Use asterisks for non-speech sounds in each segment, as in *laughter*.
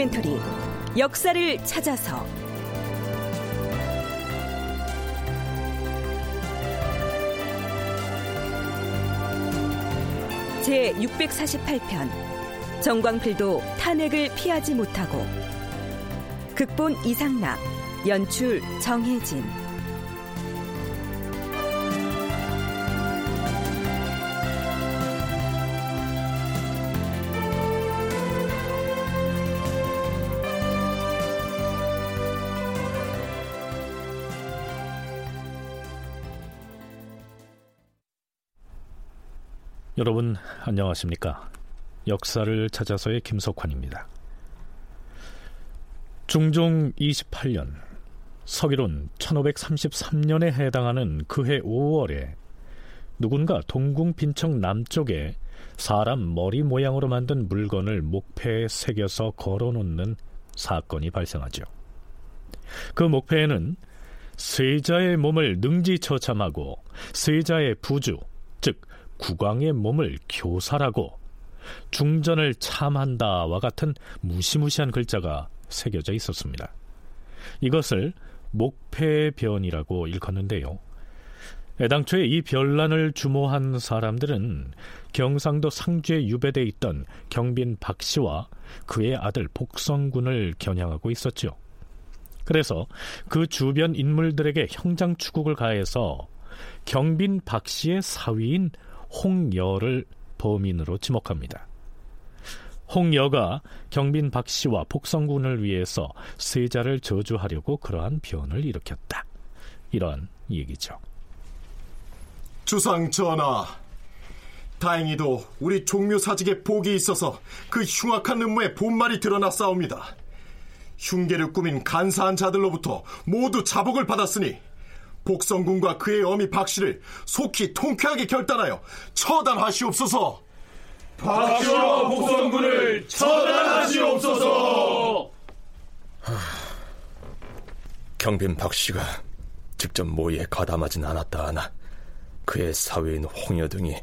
다큐멘터리 역사를 찾아서. 제 648편 정광필도 탄핵을 피하지 못하고. 극본 이상락 연출 정혜진 여러분 안녕하십니까? 역사를 찾아서의 김석환입니다. 중종 28년 서기론 1533년에 해당하는 그해 5월에 누군가 동궁 빈청 남쪽에 사람 머리 모양으로 만든 물건을 목패에 새겨서 걸어놓는 사건이 발생하죠. 그 목패에는 세자의 몸을 능지 처참하고 세자의 부주, 즉 국왕의 몸을 교살하고 중전을 참한다와 같은 무시무시한 글자가 새겨져 있었습니다. 이것을 목패변이라고 일컫는데요. 애당초에 이 별난을 주모한 사람들은 경상도 상주에 유배돼 있던 경빈 박 씨와 그의 아들 복성군을 겨냥하고 있었죠. 그래서 그 주변 인물들에게 형장 추국을 가해서 경빈 박 씨의 사위인 홍여를 범인으로 지목합니다. 홍여가 경빈 박 씨와 복성군을 위해서 세자를 저주하려고 그러한 변을 일으켰다. 이런 얘기죠. 주상 전하, 다행히도 우리 종묘 사직에 복이 있어서 그 흉악한 음모의 본말이 드러났사옵니다. 흉계를 꾸민 간사한 자들로부터 모두 자복을 받았으니 복성군과 그의 어미 박씨를 속히 통쾌하게 결단하여 처단하시옵소서. 박씨와 복성군을 처단하시옵소서. 경빈 박씨가 직접 모의에 가담하진 않았다 하나 그의 사위인 홍여 등이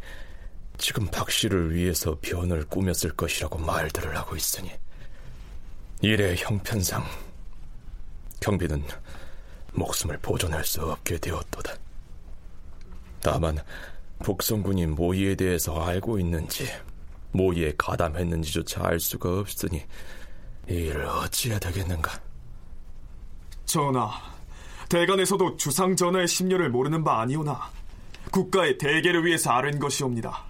지금 박씨를 위해서 변을 꾸몄을 것이라고 말들을 하고 있으니 이래 형편상 경빈은 목숨을 보존할 수 없게 되었도다. 다만 복성군이 모의에 대해서 알고 있는지 모의에 가담했는지조차 알 수가 없으니 이 일을 어찌해야 되겠는가? 전하, 대간에서도 주상 전하의 심려를 모르는 바 아니오나 국가의 대계를 위해서 아른 것이옵니다.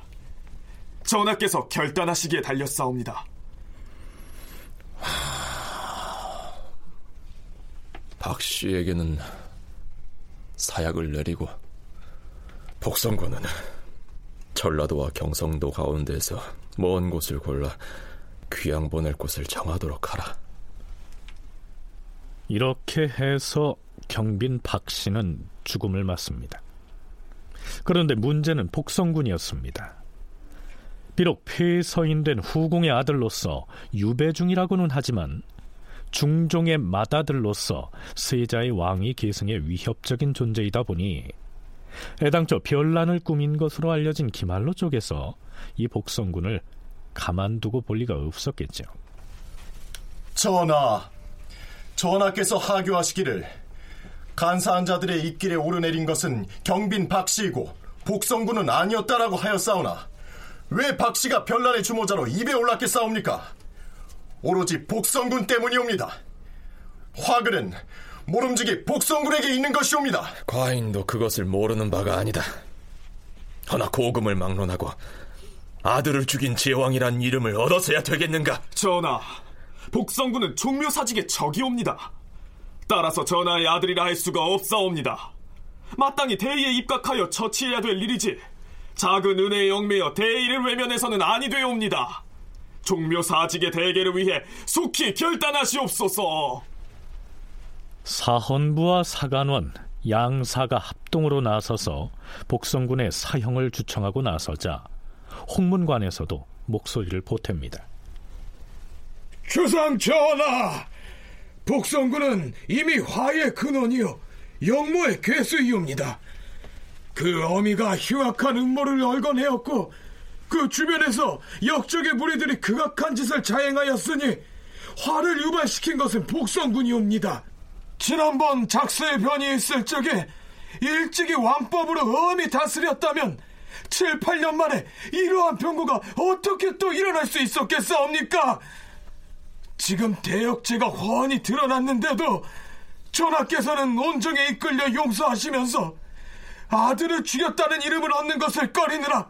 전하께서 결단하시기에 달렸사옵니다. 박 씨에게는 사약을 내리고 복성군은 전라도와 경성도 가운데서 먼 곳을 골라 귀양 보낼 곳을 정하도록 하라. 이렇게 해서 경빈 박 씨는 죽음을 맞습니다. 그런데 문제는 복성군이었습니다. 비록 폐서인된 후궁의 아들로서 유배 중이라고는 하지만 중종의 맏아들로서 세자의 왕위 계승에 위협적인 존재이다 보니 애당초 별난을 꾸민 것으로 알려진 기말로 쪽에서 이 복성군을 가만두고 볼 리가 없었겠죠. 전하, 전하께서 하교하시기를 간사한 자들의 입길에 오르내린 것은 경빈 박씨이고 복성군은 아니었다라고 하였사오나 왜 박씨가 별난의 주모자로 입에 올랐겠사옵니까? 오로지 복성군 때문이옵니다. 화근은 모름지기 복성군에게 있는 것이옵니다. 과인도 그것을 모르는 바가 아니다. 허나 고금을 막론하고 아들을 죽인 제왕이란 이름을 얻어서야 되겠는가? 전하, 복성군은 종묘 사직의 적이옵니다. 따라서 전하의 아들이라 할 수가 없사옵니다. 마땅히 대의에 입각하여 처치해야 될 일이지 작은 은혜에 얽매여 대의를 외면해서는 아니 되옵니다. 종묘 사직의 대계를 위해 속히 결단하시옵소서. 사헌부와 사간원, 양사가 합동으로 나서서 복성군의 사형을 주청하고 나서자 홍문관에서도 목소리를 보탭니다. 주상 전하, 복성군은 이미 화의 근원이요 영모의 괴수이옵니다. 그 어미가 흉악한 음모를 얼건해었고 그 주변에서 역적의 무리들이 극악한 짓을 자행하였으니 화를 유발시킨 것은 복성군이옵니다. 지난번 작서의 변이 있을 적에 일찍이 왕법으로 엄히 다스렸다면 7, 8년 만에 이러한 병고가 어떻게 또 일어날 수 있었겠사옵니까? 지금 대역죄가 훤히 드러났는데도 전하께서는 온정에 이끌려 용서하시면서 아들을 죽였다는 이름을 얻는 것을 꺼리느라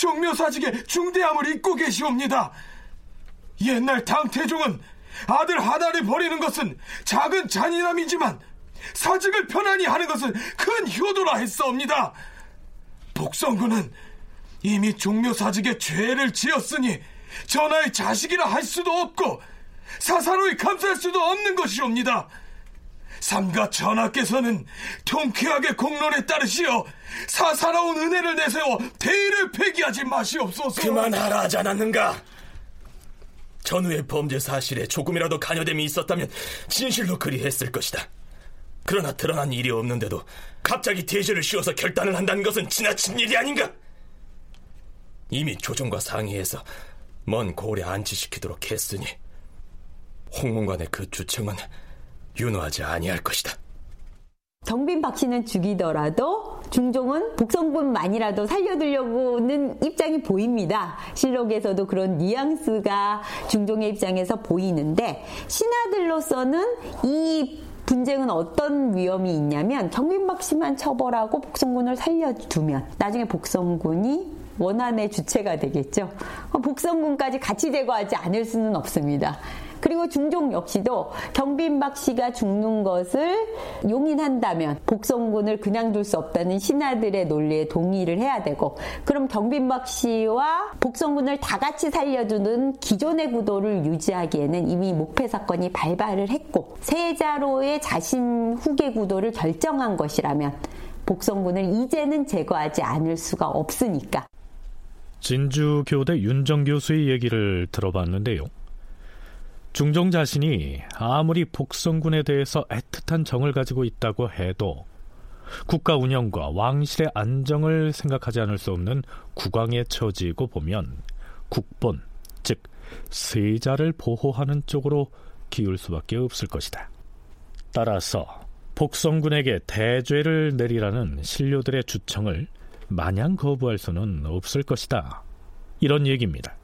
종묘사직에 중대함을 잊고 계시옵니다. 옛날 당태종은 아들 하나를 버리는 것은 작은 잔인함이지만 사직을 편안히 하는 것은 큰 효도라 했사옵니다. 복성군은 이미 종묘사직에 죄를 지었으니 전하의 자식이라 할 수도 없고 사사로이 감쌀 수도 없는 것이옵니다. 삼가 전하께서는 통쾌하게 공론에 따르시어 사사로운 은혜를 내세워 대의를 폐기하지 마시옵소서. 그만하라 하지 않았는가? 전후의 범죄 사실에 조금이라도 관여됨이 있었다면 진실로 그리했을 것이다. 그러나 드러난 일이 없는데도 갑자기 대죄를 씌워서 결단을 한다는 것은 지나친 일이 아닌가? 이미 조정과 상의해서 먼 고을에 안치시키도록 했으니 홍문관의 그 주청은 윤호하지 아니할 것이다. 경빈 박 씨는 죽이더라도 중종은 복성군만이라도 살려두려고는 입장이 보입니다. 실록에서도 그런 뉘앙스가 중종의 입장에서 보이는데 신하들로서는 이 분쟁은 어떤 위험이 있냐면 경빈박 씨만 처벌하고 복성군을 살려두면 나중에 복성군이 원한의 주체가 되겠죠. 복성군까지 같이 제거하지 않을 수는 없습니다. 그리고 중종 역시도 경빈박 씨가 죽는 것을 용인한다면 복성군을 그냥 둘 수 없다는 신하들의 논리에 동의를 해야 되고 그럼 경빈박 씨와 복성군을 다 같이 살려두는 기존의 구도를 유지하기에는 이미 목패 사건이 발발을 했고 세자로의 자신 후계 구도를 결정한 것이라면 복성군을 이제는 제거하지 않을 수가 없으니까 진주교대 윤정 교수의 얘기를 들어봤는데요. 중종 자신이 아무리 복성군에 대해서 애틋한 정을 가지고 있다고 해도 국가 운영과 왕실의 안정을 생각하지 않을 수 없는 국왕의 처지이고 보면 국본, 즉 세자를 보호하는 쪽으로 기울 수밖에 없을 것이다. 따라서 복성군에게 대죄를 내리라는 신료들의 주청을 마냥 거부할 수는 없을 것이다. 이런 얘기입니다.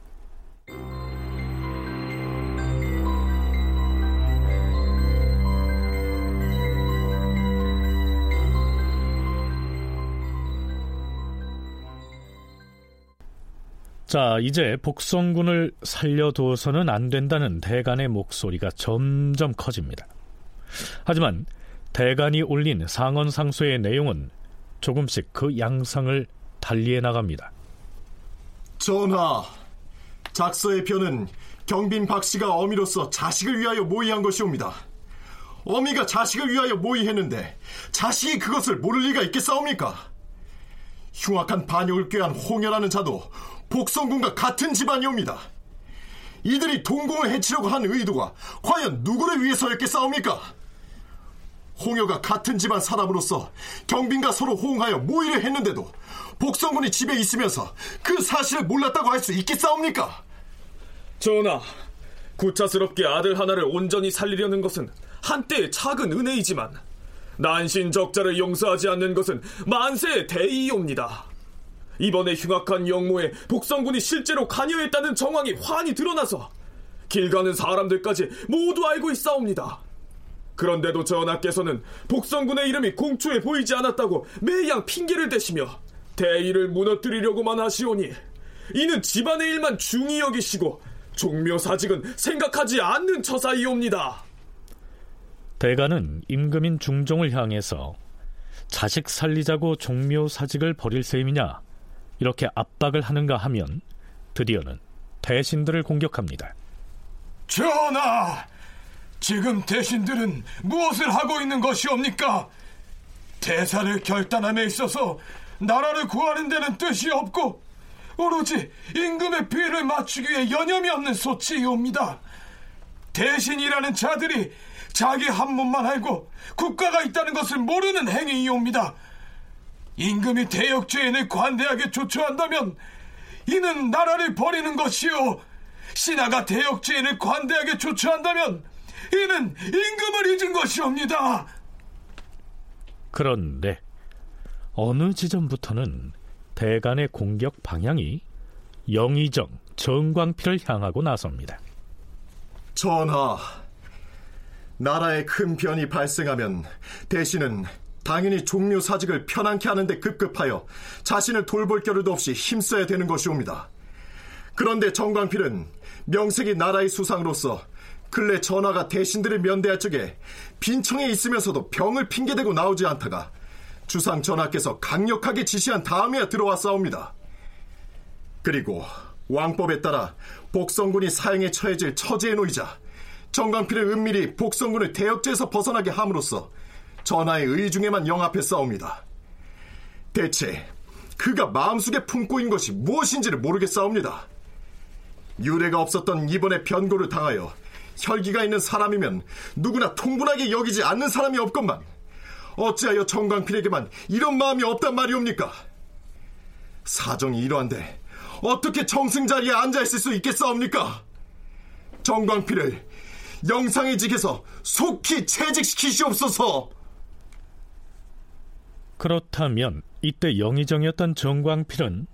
자, 이제 복성군을 살려두어서는 안 된다는 대간의 목소리가 점점 커집니다. 하지만 대간이 올린 상언 상소의 내용은 조금씩 그 양상을 달리해 나갑니다. 전하, 작서의 편은 경빈 박씨가 어미로서 자식을 위하여 모의한 것이옵니다. 어미가 자식을 위하여 모의했는데 자식이 그것을 모를 리가 있겠사옵니까? 흉악한 반역을 꾀한 홍여라는 자도 복성군과 같은 집안이옵니다. 이들이 동공을 해치려고 한 의도가 과연 누구를 위해서였겠사옵니까? 홍여가 같은 집안 사람으로서 경빈과 서로 호응하여 모의를 했는데도 복성군이 집에 있으면서 그 사실을 몰랐다고 할 수 있겠사옵니까? 전하, 구차스럽게 아들 하나를 온전히 살리려는 것은 한때의 작은 은혜이지만 난신적자를 용서하지 않는 것은 만세의 대의이옵니다. 이번에 흉악한 영모에 복성군이 실제로 관여했다는 정황이 환히 드러나서 길 가는 사람들까지 모두 알고 있사옵니다. 그런데도 전하께서는 복성군의 이름이 공초에 보이지 않았다고 매양 핑계를 대시며 대의를 무너뜨리려고만 하시오니 이는 집안의 일만 중히 여기시고 종묘사직은 생각하지 않는 처사이옵니다. 대가는 임금인 중종을 향해서 자식 살리자고 종묘 사직을 버릴 셈이냐 이렇게 압박을 하는가 하면 드디어는 대신들을 공격합니다. 전하, 지금 대신들은 무엇을 하고 있는 것이옵니까? 대사를 결단함에 있어서 나라를 구하는 데는 뜻이 없고 오로지 임금의 피해를 맞추기 위해 여념이 없는 소치이옵니다. 대신이라는 자들이 자기 한 몸만 알고 국가가 있다는 것을 모르는 행위이옵니다. 임금이 대역죄인을 관대하게 조처한다면 이는 나라를 버리는 것이요. 신하가 대역죄인을 관대하게 조처한다면 이는 임금을 잊은 것이옵니다. 그런데 어느 지점부터는 대간의 공격 방향이 영의정, 정광필을 향하고 나섭니다. 전하, 나라에 큰 변이 발생하면 대신은 당연히 종묘 사직을 편안케 하는데 급급하여 자신을 돌볼 겨를도 없이 힘써야 되는 것이옵니다. 그런데 정광필은 명색이 나라의 수상으로서 근래 전하가 대신들을 면대할 적에 빈청에 있으면서도 병을 핑계대고 나오지 않다가 주상 전하께서 강력하게 지시한 다음에야 들어왔사옵니다. 그리고 왕법에 따라 복성군이 사형에 처해질 처지에 놓이자 정강필을 은밀히 복성군을 대역죄에서 벗어나게 함으로써 전하의 의중에만 영합했사옵니다. 대체 그가 마음속에 품고 있는 것이 무엇인지를 모르겠사옵니다. 유례가 없었던 이번의 변고를 당하여 혈기가 있는 사람이면 누구나 통분하게 여기지 않는 사람이 없건만 어찌하여 정광필에게만 이런 마음이 없단 말이옵니까? 사정이 이러한데 어떻게 정승 자리에 앉아 있을 수 있겠사옵니까? 정광필을 영상의 직에서 속히 채직시키시옵소서. 그렇다면 이때 영의정이었던 정광필은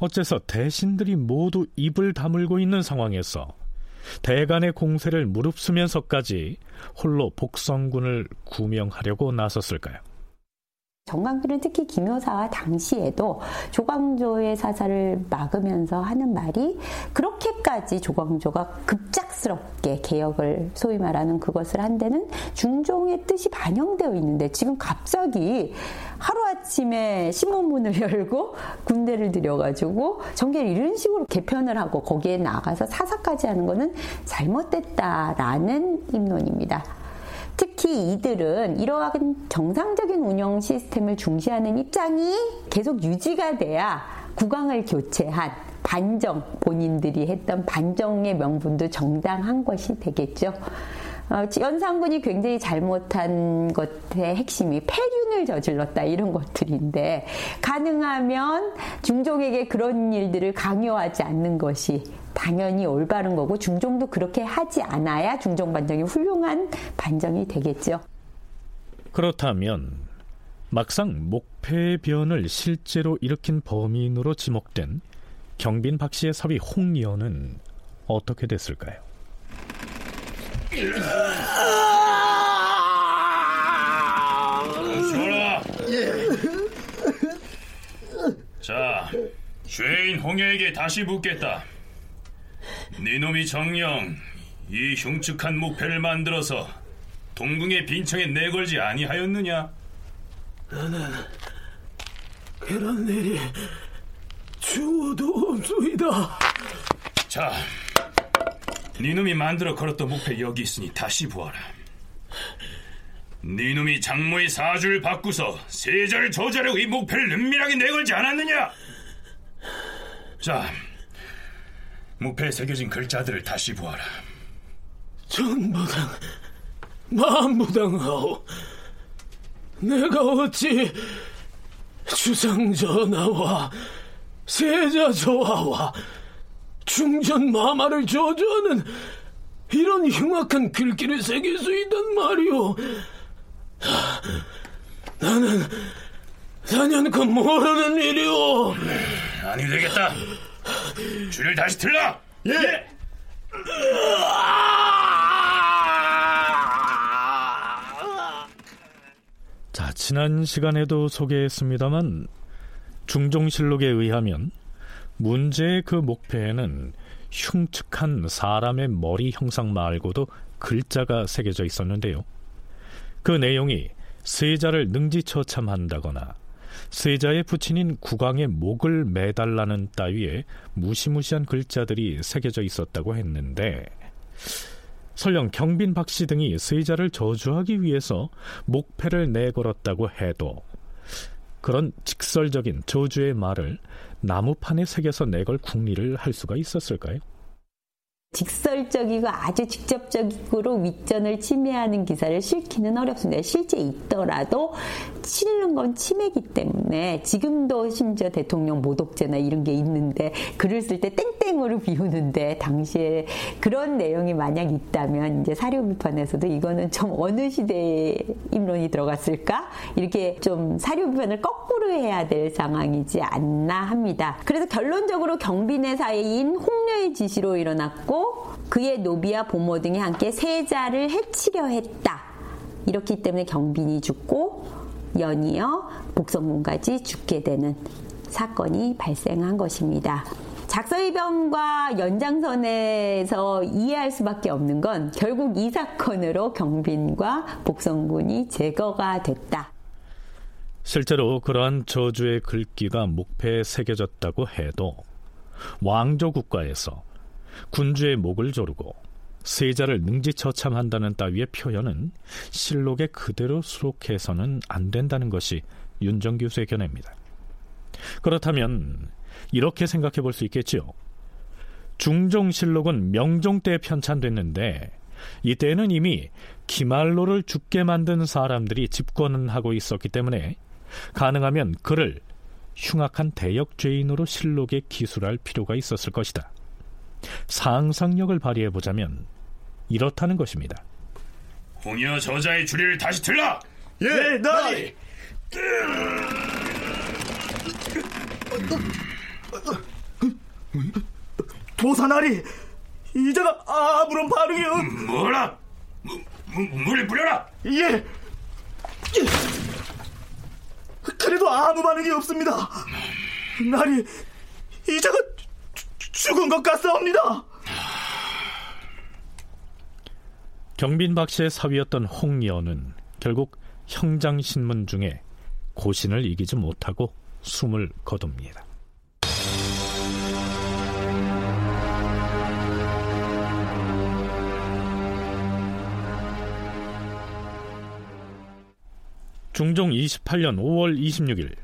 어째서 대신들이 모두 입을 다물고 있는 상황에서 대간의 공세를 무릅쓰면서까지 홀로 복성군을 구명하려고 나섰을까요? 정광필은 특히 김효사와 당시에도 조광조의 사살을 막으면서 하는 말이 그렇게까지 조광조가 급작스럽게 개혁을 소위 말하는 그것을 한 데는 중종의 뜻이 반영되어 있는데 지금 갑자기 하루아침에 신문문을 *laughs* 열고 군대를 들여가지고 정계를 이런 식으로 개편을 하고 거기에 나가서 사사까지 하는 것은 잘못됐다라는 입론입니다. 특히 이들은 이러한 정상적인 운영 시스템을 중시하는 입장이 계속 유지가 돼야 국왕을 교체한 반정 본인들이 했던 반정의 명분도 정당한 것이 되겠죠. 어, 연산군이 굉장히 잘못한 것의 핵심이 폐륜을 저질렀다 이런 것들인데 가능하면 중종에게 그런 일들을 강요하지 않는 것이 당연히 올바른 거고 중종도 그렇게 하지 않아야 중종 반정이 훌륭한 반정이 되겠죠. 그렇다면 막상 목패 변을 실제로 일으킨 범인으로 지목된 경빈 박 씨의 섭이 홍리언은 어떻게 됐을까요? 자, 죄인 홍해에게 다시 묻겠다. 네 놈이 정령 이 흉측한 목패를 만들어서 동궁의 빈청에 내걸지 아니하였느냐? 나는 그런 일이 주어도 없소이다. 자, 네 놈이 만들어 걸었던 목패 여기 있으니 다시 보아라. 네 놈이 장모의 사주를 바꾸서 세자를 저자려고 이 목패를 은밀하게 내걸지 않았느냐? 자, 목패에 새겨진 글자들을 다시 보아라. 전부당, 만부당하오. 내가 어찌 주상전하와 세자조하와 중전 마마를 저주하는 이런 흉악한 글귀를 새길 수 있단 말이오. 나는 단연코 모르는 일이오. 아니 되겠다. 줄을 다시 틀라. 예. 자, 지난 시간에도 소개했습니다만 중종실록에 의하면 문제의 그 목패에는 흉측한 사람의 머리 형상 말고도 글자가 새겨져 있었는데요. 그 내용이 세자를 능지처참한다거나 세자의 부친인 국왕의 목을 매달라는 따위의 무시무시한 글자들이 새겨져 있었다고 했는데 설령 경빈 박씨 등이 세자를 저주하기 위해서 목패를 내걸었다고 해도 그런 직설적인 저주의 말을 나무판에 새겨서 내걸 궁리를 할 수가 있었을까요? 직설적이고 아주 직접적으로 윗전을 침해하는 기사를 실기는 어렵습니다. 실제 있더라도 치는 건 침해기 때문에 지금도 심지어 대통령 모독죄나 이런 게 있는데 글을 쓸 때 땡땡으로 비우는데 당시에 그런 내용이 만약 있다면 이제 사료 비판에서도 이거는 좀 어느 시대에 임론이 들어갔을까 이렇게 좀 사료 비판을 거 꾸로 해야 될 상황이지 않나 합니다. 그래서 결론적으로 경빈의 사이인 홍려의 지시로 일어났고 그의 노비와 보모 등이 함께 세자를 해치려 했다. 이렇기 때문에 경빈이 죽고 연이어 복성문까지 죽게 되는 사건이 발생한 것입니다. 작서이병과 연장선에서 이해할 수밖에 없는 건 결국 이 사건으로 경빈과 복성군이 제거가 됐다. 실제로 그러한 저주의 글귀가 목패에 새겨졌다고 해도 왕조 국가에서 군주의 목을 조르고 세자를 능지처참한다는 따위의 표현은 실록에 그대로 수록해서는 안 된다는 것이 윤정 교수의 견해입니다. 그렇다면 이렇게 생각해 볼 수 있겠지요. 중종실록은 명종 때 편찬됐는데 이때는 이미 기말로를 죽게 만든 사람들이 집권을 하고 있었기 때문에 가능하면 그를 흉악한 대역죄인으로 실록에 기술할 필요가 있었을 것이다. 상상력을 발휘해 보자면 이렇다는 것입니다. 홍여 저자의 주리를 다시 들라. 예, 네, 나리. 도사나리 이자가 아무런 반응이 없. 뭐라? 무, 물을 뿌려라. 예. 그래도 아무 반응이 없습니다. 나리 이자가 죽은 것 같사옵니다. 경빈 박 씨의 사위였던 홍여는 결국 형장신문 중에 고신을 이기지 못하고 숨을 거둡니다. 중종 28년 5월 26일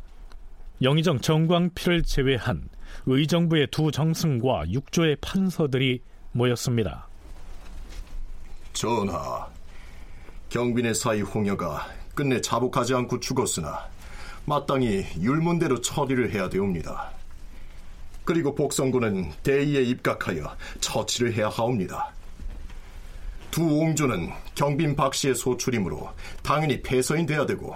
영의정 정광필을 제외한 의정부의 두 정승과 육조의 판서들이 모였습니다. 전하, 경빈의 사이 홍여가 끝내 자복하지 않고 죽었으나 마땅히 율문대로 처리를 해야 되옵니다. 그리고 복성군은 대의에 입각하여 처치를 해야 하옵니다. 두 옹조는 경빈 박 씨의 소출이므로 당연히 폐서인 돼야 되고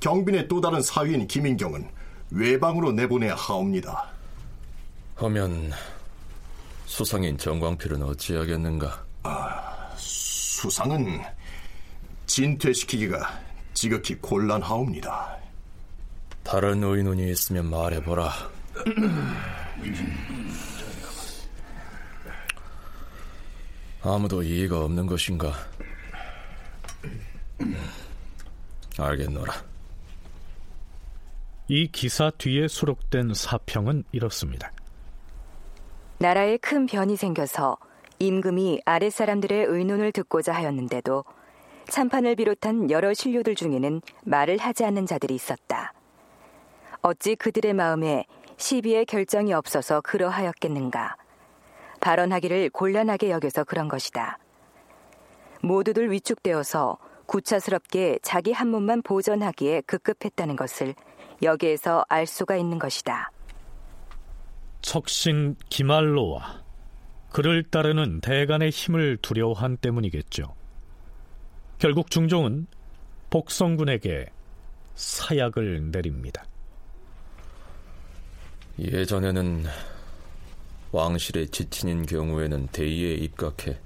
경빈의 또 다른 사위인 김인경은 외방으로 내보내야 하옵니다. 하면 수상인 정광필은 어찌하겠는가? 아, 수상은 진퇴시키기가 지극히 곤란하옵니다. 다른 의논이 있으면 말해보라. *clears throat* 아무도 이의가 없는 것인가? 알겠노라. 이 기사 뒤에 수록된 사평은 이렇습니다. 나라에 큰 변이 생겨서 임금이 아랫 사람들의 의논을 듣고자 하였는데도 참판을 비롯한 여러 신료들 중에는 말을 하지 않는 자들이 있었다. 어찌 그들의 마음에 시비의 결정이 없어서 그러하였겠는가. 발언하기를 곤란하게 여겨서 그런 것이다. 모두들 위축되어서 구차스럽게 자기 한 몸만 보전하기에 급급했다는 것을 여기에서 알 수가 있는 것이다. 척신 기말로와 그를 따르는 대간의 힘을 두려워한 때문이겠죠. 결국 중종은 복성군에게 사약을 내립니다. 예전에는 왕실의 지친인 경우에는 대의에 입각해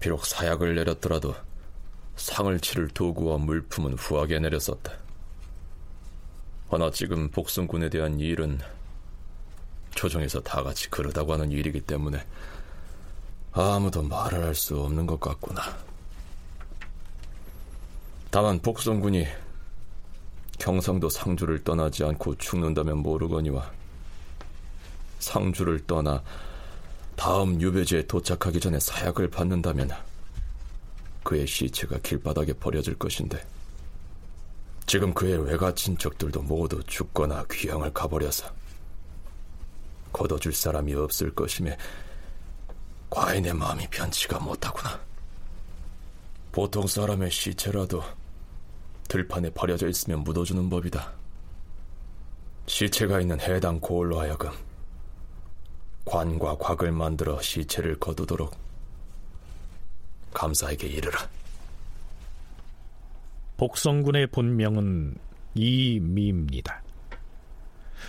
비록 사약을 내렸더라도 상을 치를 도구와 물품은 후하게 내렸었다. 허나 지금 복성군에 대한 일은 조정에서 다 같이 그러다고 하는 일이기 때문에 아무도 말을 할 수 없는 것 같구나. 다만 복성군이 경상도 상주를 떠나지 않고 죽는다면 모르거니와 상주를 떠나 다음 유배지에 도착하기 전에 사약을 받는다면 그의 시체가 길바닥에 버려질 것인데 지금 그의 외가 친척들도 모두 죽거나 귀향을 가버려서 걷어줄 사람이 없을 것임에 내 마음이 변치가 못하구나. 보통 사람의 시체라도 들판에 버려져 있으면 묻어주는 법이다. 시체가 있는 해당 고을로 하여금 관과 곽을 만들어 시체를 거두도록 감사에게 이르라. 복성군의 본명은 이미입니다.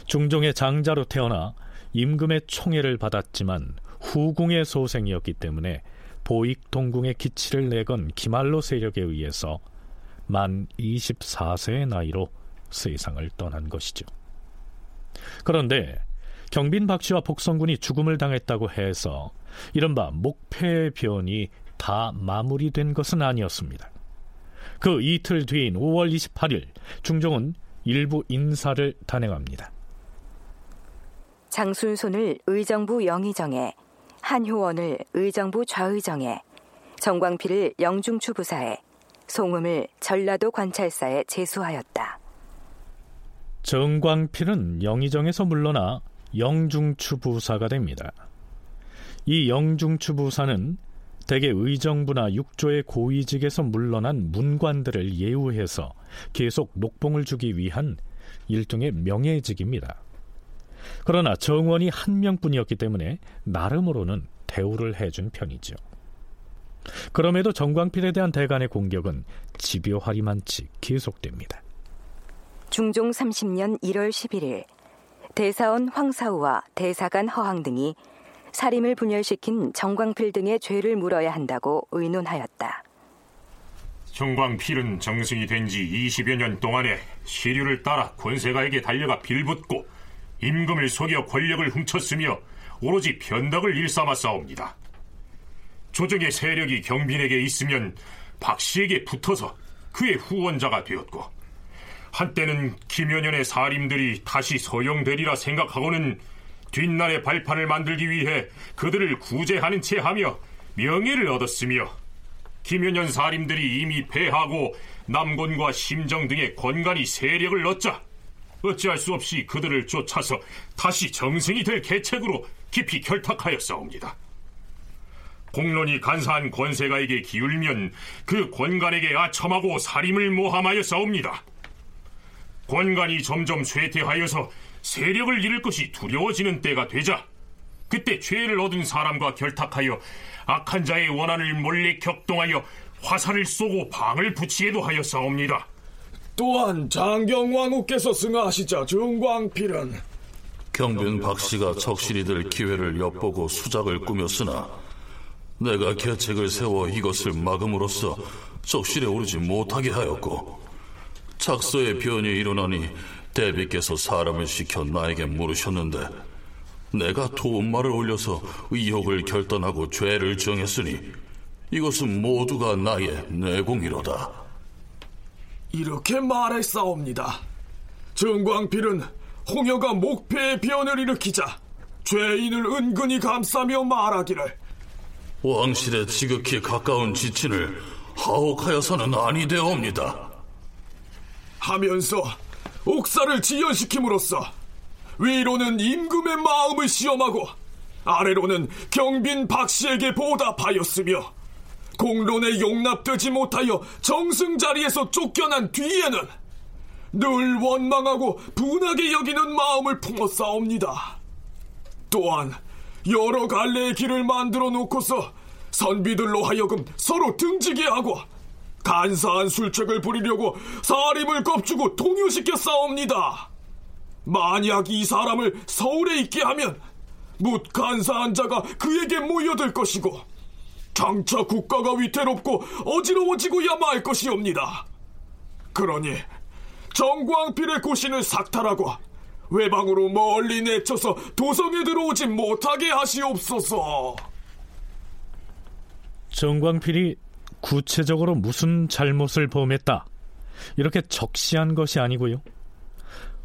중종의 장자로 태어나 임금의 총애를 받았지만 후궁의 소생이었기 때문에 보익 동궁의 기치를 내건 기말로 세력에 의해서 만 24세의 나이로 세상을 떠난 것이죠. 그런데 경빈 박씨와 복성군이 죽음을 당했다고 해서 이른바 목패의 변이 다 마무리된 것은 아니었습니다. 그 이틀 뒤인 5월 28일 중종은 일부 인사를 단행합니다. 장순손을 의정부 영의정에 한효원을 의정부 좌의정에 정광필을 영중추 부사에 송음을 전라도 관찰사에 제수하였다. 정광필은 영의정에서 물러나 영중추 부사가 됩니다. 이 영중추 부사는 대개 의정부나 육조의 고위직에서 물러난 문관들을 예우해서 계속 녹봉을 주기 위한 일종의 명예직입니다. 그러나 정원이 한 명뿐이었기 때문에 나름으로는 대우를 해준 편이죠. 그럼에도 정광필에 대한 대간의 공격은 집요하리만치 계속됩니다. 중종 30년 1월 11일 대사원 황사우와 대사관 허황 등이 살림을 분열시킨 정광필 등의 죄를 물어야 한다고 의논하였다. 정광필은 정승이 된 지 20여 년 동안에 시류를 따라 권세가에게 달려가 빌붙고 임금을 속여 권력을 훔쳤으며 오로지 변덕을 일삼아 싸웁니다. 조정의 세력이 경빈에게 있으면 박씨에게 붙어서 그의 후원자가 되었고 한때는 김연현의 사림들이 다시 소용되리라 생각하고는 뒷날의 발판을 만들기 위해 그들을 구제하는 채 하며 명예를 얻었으며 김연현 사림들이 이미 패하고 남곤과 심정 등의 권간이 세력을 얻자 어찌할 수 없이 그들을 쫓아서 다시 정승이 될 계책으로 깊이 결탁하였사옵니다. 공론이 간사한 권세가에게 기울면 그 권간에게 아첨하고 살림을 모함하여 싸웁니다. 권간이 점점 쇠퇴하여서 세력을 잃을 것이 두려워지는 때가 되자 그때 죄를 얻은 사람과 결탁하여 악한 자의 원한을 몰래 격동하여 화살을 쏘고 방을 붙이게도 하였사옵니다. 또한 장경왕후께서 승하시자 정광필은 경빈 박씨가 적실이 될 기회를 엿보고 수작을 꾸몄으나 내가 계책을 세워 이것을 막음으로써 적실에 오르지 못하게 하였고 작서의 변이 일어나니 대비께서 사람을 시켜 나에게 물으셨는데 내가 도움말을 올려서 의혹을 결단하고 죄를 정했으니 이것은 모두가 나의 내공이로다. 이렇게 말했사옵니다. 정광필은 홍여가 목패의 변을 일으키자 죄인을 은근히 감싸며 말하기를 왕실에 지극히 가까운 지친을 하옥하여서는 아니 되옵니다. 하면서 옥사를 지연시킴으로써 위로는 임금의 마음을 시험하고 아래로는 경빈 박씨에게 보답하였으며 공론에 용납되지 못하여 정승 자리에서 쫓겨난 뒤에는 늘 원망하고 분하게 여기는 마음을 품었사옵니다. 또한 여러 갈래의 길을 만들어 놓고서 선비들로 하여금 서로 등지게 하고 간사한 술책을 부리려고 사림을 겁주고 동요시켜 싸웁니다. 만약 이 사람을 서울에 있게 하면 묻 간사한 자가 그에게 모여들 것이고 장차 국가가 위태롭고 어지러워지고야 말 것이옵니다. 그러니 정광필의 고신을 삭탈하고 외방으로 멀리 내쳐서 도성에 들어오지 못하게 하시옵소서. 정광필이 구체적으로 무슨 잘못을 범했다. 이렇게 적시한 것이 아니고요.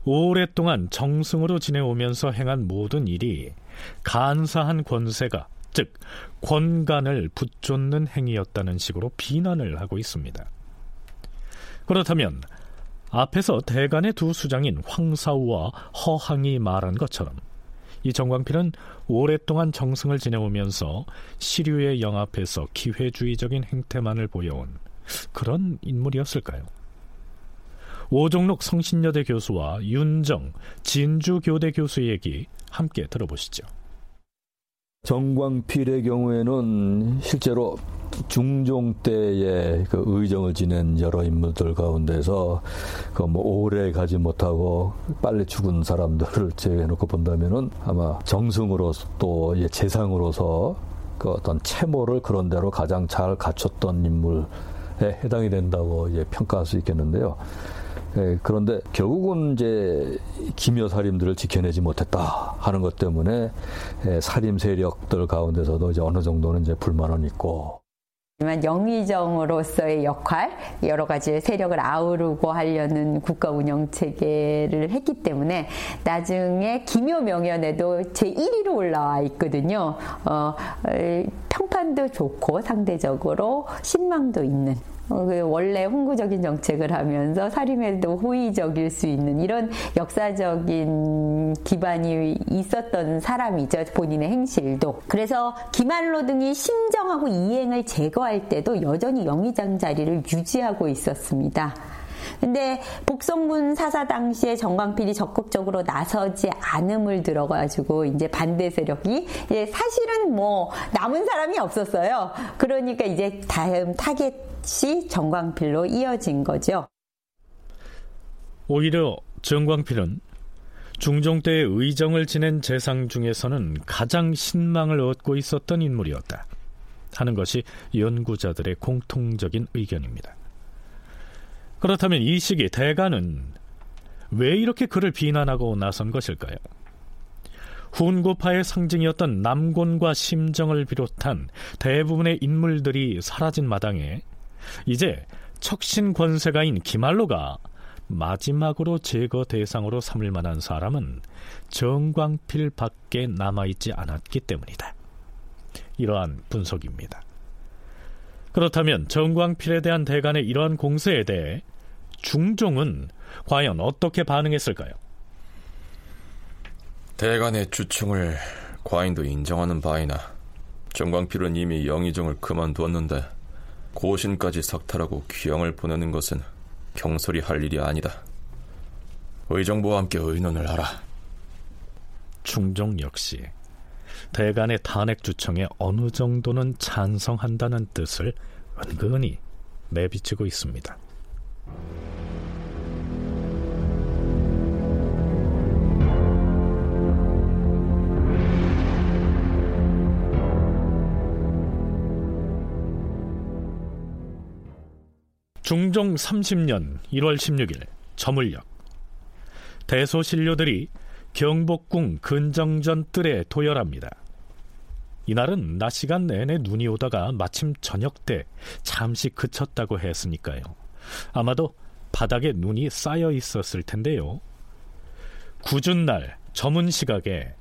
오랫동안 정승으로 지내오면서 행한 모든 일이 간사한 권세가 즉 권간을 붙쫓는 행위였다는 식으로 비난을 하고 있습니다. 그렇다면 앞에서 대간의 두 수장인 황사우와 허항이 말한 것처럼 이 정광필은 오랫동안 정승을 지내오면서 시류에 영합해서 기회주의적인 행태만을 보여온 그런 인물이었을까요? 오종록 성신여대 교수와 윤정 진주교대 교수 얘기 함께 들어보시죠. 정광필의 경우에는 실제로 중종 때의 그 의정을 지낸 여러 인물들 가운데서 그 뭐 오래 가지 못하고 빨리 죽은 사람들을 *laughs* 제외해놓고 본다면은 아마 정승으로서 또 재상으로서 그 어떤 채모를 그런 대로 가장 잘 갖췄던 인물에 해당이 된다고 이제 평가할 수 있겠는데요. 예, 그런데 결국은 이제 기묘 살림들을 지켜내지 못했다 하는 것 때문에 예, 살림 세력들 가운데서도 이제 어느 정도는 이제 불만은 있고. 하지만 영의정으로서의 역할, 여러 가지 세력을 아우르고 하려는 국가 운영 체계를 했기 때문에 나중에 기묘 명연에도 제 1위로 올라와 있거든요. 어, 평판도 좋고 상대적으로 신망도 있는 원래 홍구적인 정책을 하면서 사림에도 호의적일 수 있는 이런 역사적인 기반이 있었던 사람이죠. 본인의 행실도. 그래서 기말로 등이 심정하고 이행을 제거할 때도 여전히 영의장 자리를 유지하고 있었습니다. 근데 복성문 사사 당시에 정광필이 적극적으로 나서지 않음을 들어가지고 이제 반대 세력이 이제 사실은 뭐 남은 사람이 없었어요. 그러니까 이제 다음 타겟이 정광필로 이어진 거죠. 오히려 정광필은 중종 때의 의정을 지낸 재상 중에서는 가장 신망을 얻고 있었던 인물이었다 하는 것이 연구자들의 공통적인 의견입니다. 그렇다면 이 시기 대가는 왜 이렇게 그를 비난하고 나선 것일까요? 훈구파의 상징이었던 남곤과 심정을 비롯한 대부분의 인물들이 사라진 마당에 이제 척신 권세가인 기말로가 마지막으로 제거 대상으로 삼을 만한 사람은 정광필 밖에 남아있지 않았기 때문이다. 이러한 분석입니다. 그렇다면 정광필에 대한 대간의 이러한 공세에 대해 중종은 과연 어떻게 반응했을까요? 대간의 주충을 과인도 인정하는 바이나 정광필은 이미 영의정을 그만두었는데 고신까지 석탈하고 귀영을 보내는 것은 경솔히 할 일이 아니다. 의정부와 함께 의논을 하라. 중종 역시 대간의 탄핵 주청에 어느 정도는 찬성한다는 뜻을 은근히 내비치고 있습니다. 중종 30년 1월 16일 저물역 대소신료들이 경복궁 근정전 뜰에 도열합니다. 이날은 낮 시간 내내 눈이 오다가 마침 저녁 때 잠시 그쳤다고 했으니까요. 아마도 바닥에 눈이 쌓여 있었을 텐데요. 굳은 날 저문 시각에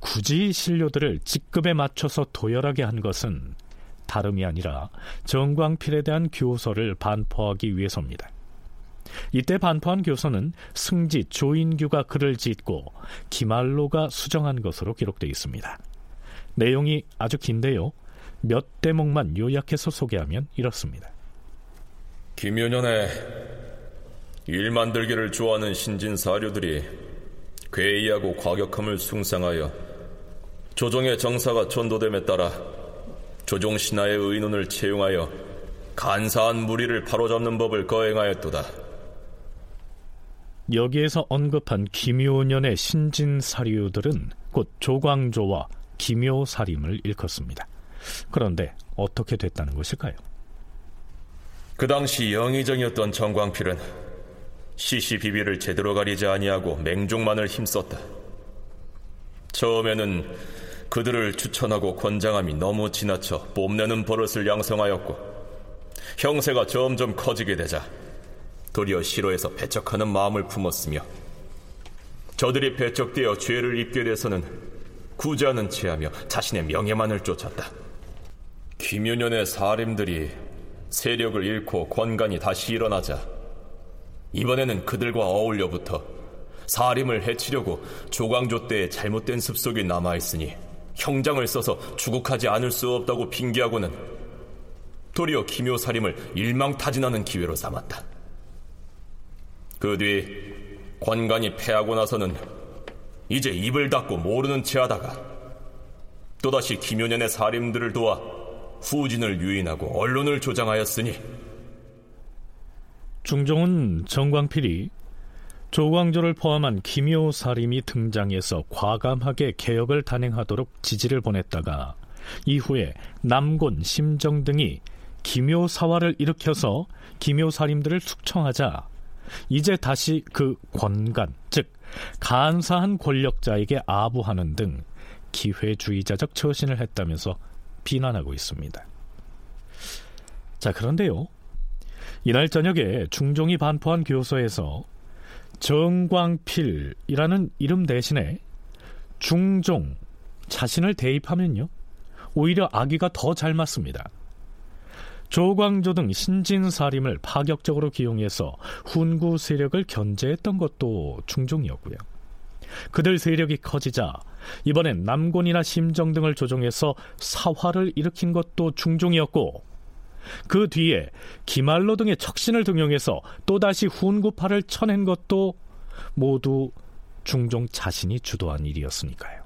굳이 신료들을 직급에 맞춰서 도열하게 한 것은 다름이 아니라 정광필에 대한 교서를 반포하기 위해서입니다. 이때 반포한 교서는 승지 조인규가 글을 짓고 기말로가 수정한 것으로 기록되어 있습니다. 내용이 아주 긴데요. 몇 대목만 요약해서 소개하면 이렇습니다. 김효년에 일 만들기를 좋아하는 신진 사료들이 괴이하고 과격함을 숭상하여 조정의 정사가 전도됨에 따라 조종 신하의 의논을 채용하여 간사한 무리를 바로잡는 법을 거행하였도다. 여기에서 언급한 김효년의 신진 사료들은 곧 조광조와 김효사림을 일컫습니다. 그런데 어떻게 됐다는 것일까요? 그 당시 영의정이었던 정광필은 시시비비를 제대로 가리지 아니하고 맹종만을 힘썼다. 처음에는 그들을 추천하고 권장함이 너무 지나쳐 뽐내는 버릇을 양성하였고 형세가 점점 커지게 되자 도리어 싫어해서 배척하는 마음을 품었으며 저들이 배척되어 죄를 입게 돼서는 구제하는 체하며 자신의 명예만을 쫓았다. 김윤현의 사림들이 세력을 잃고 권간이 다시 일어나자 이번에는 그들과 어울려부터 사림을 해치려고 조광조 때의 잘못된 습속이 남아있으니 형장을 써서 주국하지 않을 수 없다고 핑계하고는 도리어 기묘사림을 일망타진하는 기회로 삼았다. 그 뒤 권간이 패하고 나서는 이제 입을 닫고 모르는 채 하다가 또다시 김효년의 사림들을 도와 후진을 유인하고 언론을 조장하였으니 중종은 정광필이 조광조를 포함한 기묘 사림이 등장해서 과감하게 개혁을 단행하도록 지지를 보냈다가 이후에 남곤, 심정 등이 기묘 사화를 일으켜서 기묘 사림들을 숙청하자 이제 다시 그 권간, 즉 간사한 권력자에게 아부하는 등 기회주의자적 처신을 했다면서 비난하고 있습니다. 자, 그런데요. 이날 저녁에 중종이 반포한 교서에서 정광필이라는 이름 대신에 중종 자신을 대입하면요. 오히려 아기가 더 잘 맞습니다. 조광조 등 신진사림을 파격적으로 기용해서 훈구 세력을 견제했던 것도 중종이었고요. 그들 세력이 커지자 이번엔 남곤이나 심정 등을 조종해서 사화를 일으킨 것도 중종이었고 그 뒤에 기말로 등의 척신을 등용해서 또다시 훈구파를 쳐낸 것도 모두 중종 자신이 주도한 일이었으니까요.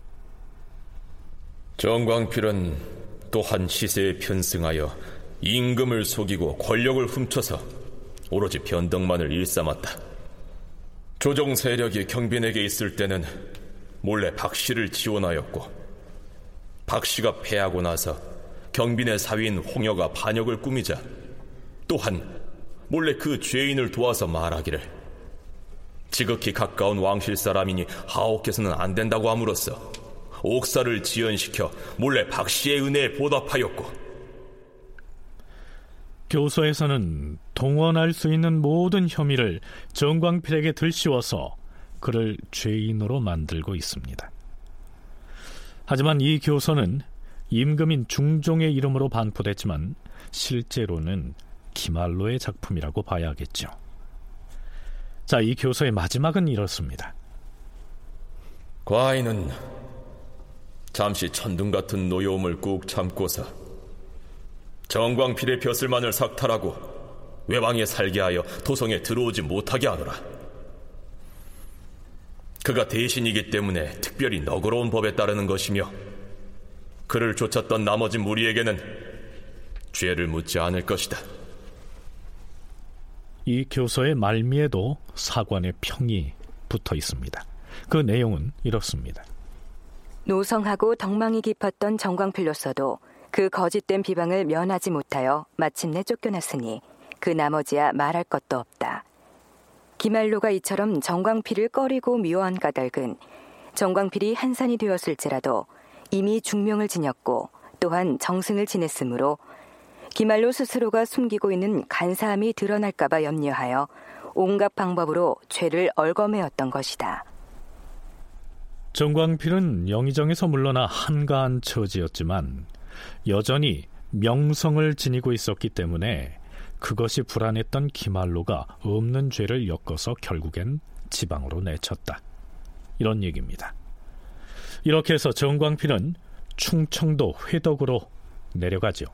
정광필은 또한 시세에 편승하여 임금을 속이고 권력을 훔쳐서 오로지 변덕만을 일삼았다. 조정 세력이 경빈에게 있을 때는 몰래 박 씨를 지원하였고 박 씨가 패하고 나서 경빈의 사위인 홍여가 반역을 꾸미자 또한 몰래 그 죄인을 도와서 말하기를 지극히 가까운 왕실 사람이니 하옥께서는 안 된다고 함으로써 옥사를 지연시켜 몰래 박 씨의 은혜에 보답하였고 교서에서는 동원할 수 있는 모든 혐의를 정광필에게 들씌워서 그를 죄인으로 만들고 있습니다. 하지만 이 교서는 임금인 중종의 이름으로 반포됐지만 실제로는 기말로의 작품이라고 봐야겠죠. 자, 이 교서의 마지막은 이렇습니다. 과인은 잠시 천둥 같은 노여움을 꾹 참고서 정광필의 벼슬만을 삭탈하고 외방에 살게 하여 도성에 들어오지 못하게 하노라. 그가 대신이기 때문에 특별히 너그러운 법에 따르는 것이며 그를 쫓았던 나머지 무리에게는 죄를 묻지 않을 것이다. 이 교서의 말미에도 사관의 평이 붙어 있습니다. 그 내용은 이렇습니다. 노성하고 덕망이 깊었던 정광필로서도 그 거짓된 비방을 면하지 못하여 마침내 쫓겨났으니 그 나머지야 말할 것도 없다. 기말로가 이처럼 정광필을 꺼리고 미워한 까닭은 정광필이 한산이 되었을지라도 이미 중명을 지녔고 또한 정승을 지냈으므로 기말로 스스로가 숨기고 있는 간사함이 드러날까봐 염려하여 온갖 방법으로 죄를 얽어매었던 것이다. 정광필은 영의정에서 물러나 한가한 처지였지만 여전히 명성을 지니고 있었기 때문에 그것이 불안했던 기말로가 없는 죄를 엮어서 결국엔 지방으로 내쳤다. 이런 얘기입니다. 이렇게 해서 정광필은 충청도 회덕으로 내려가죠.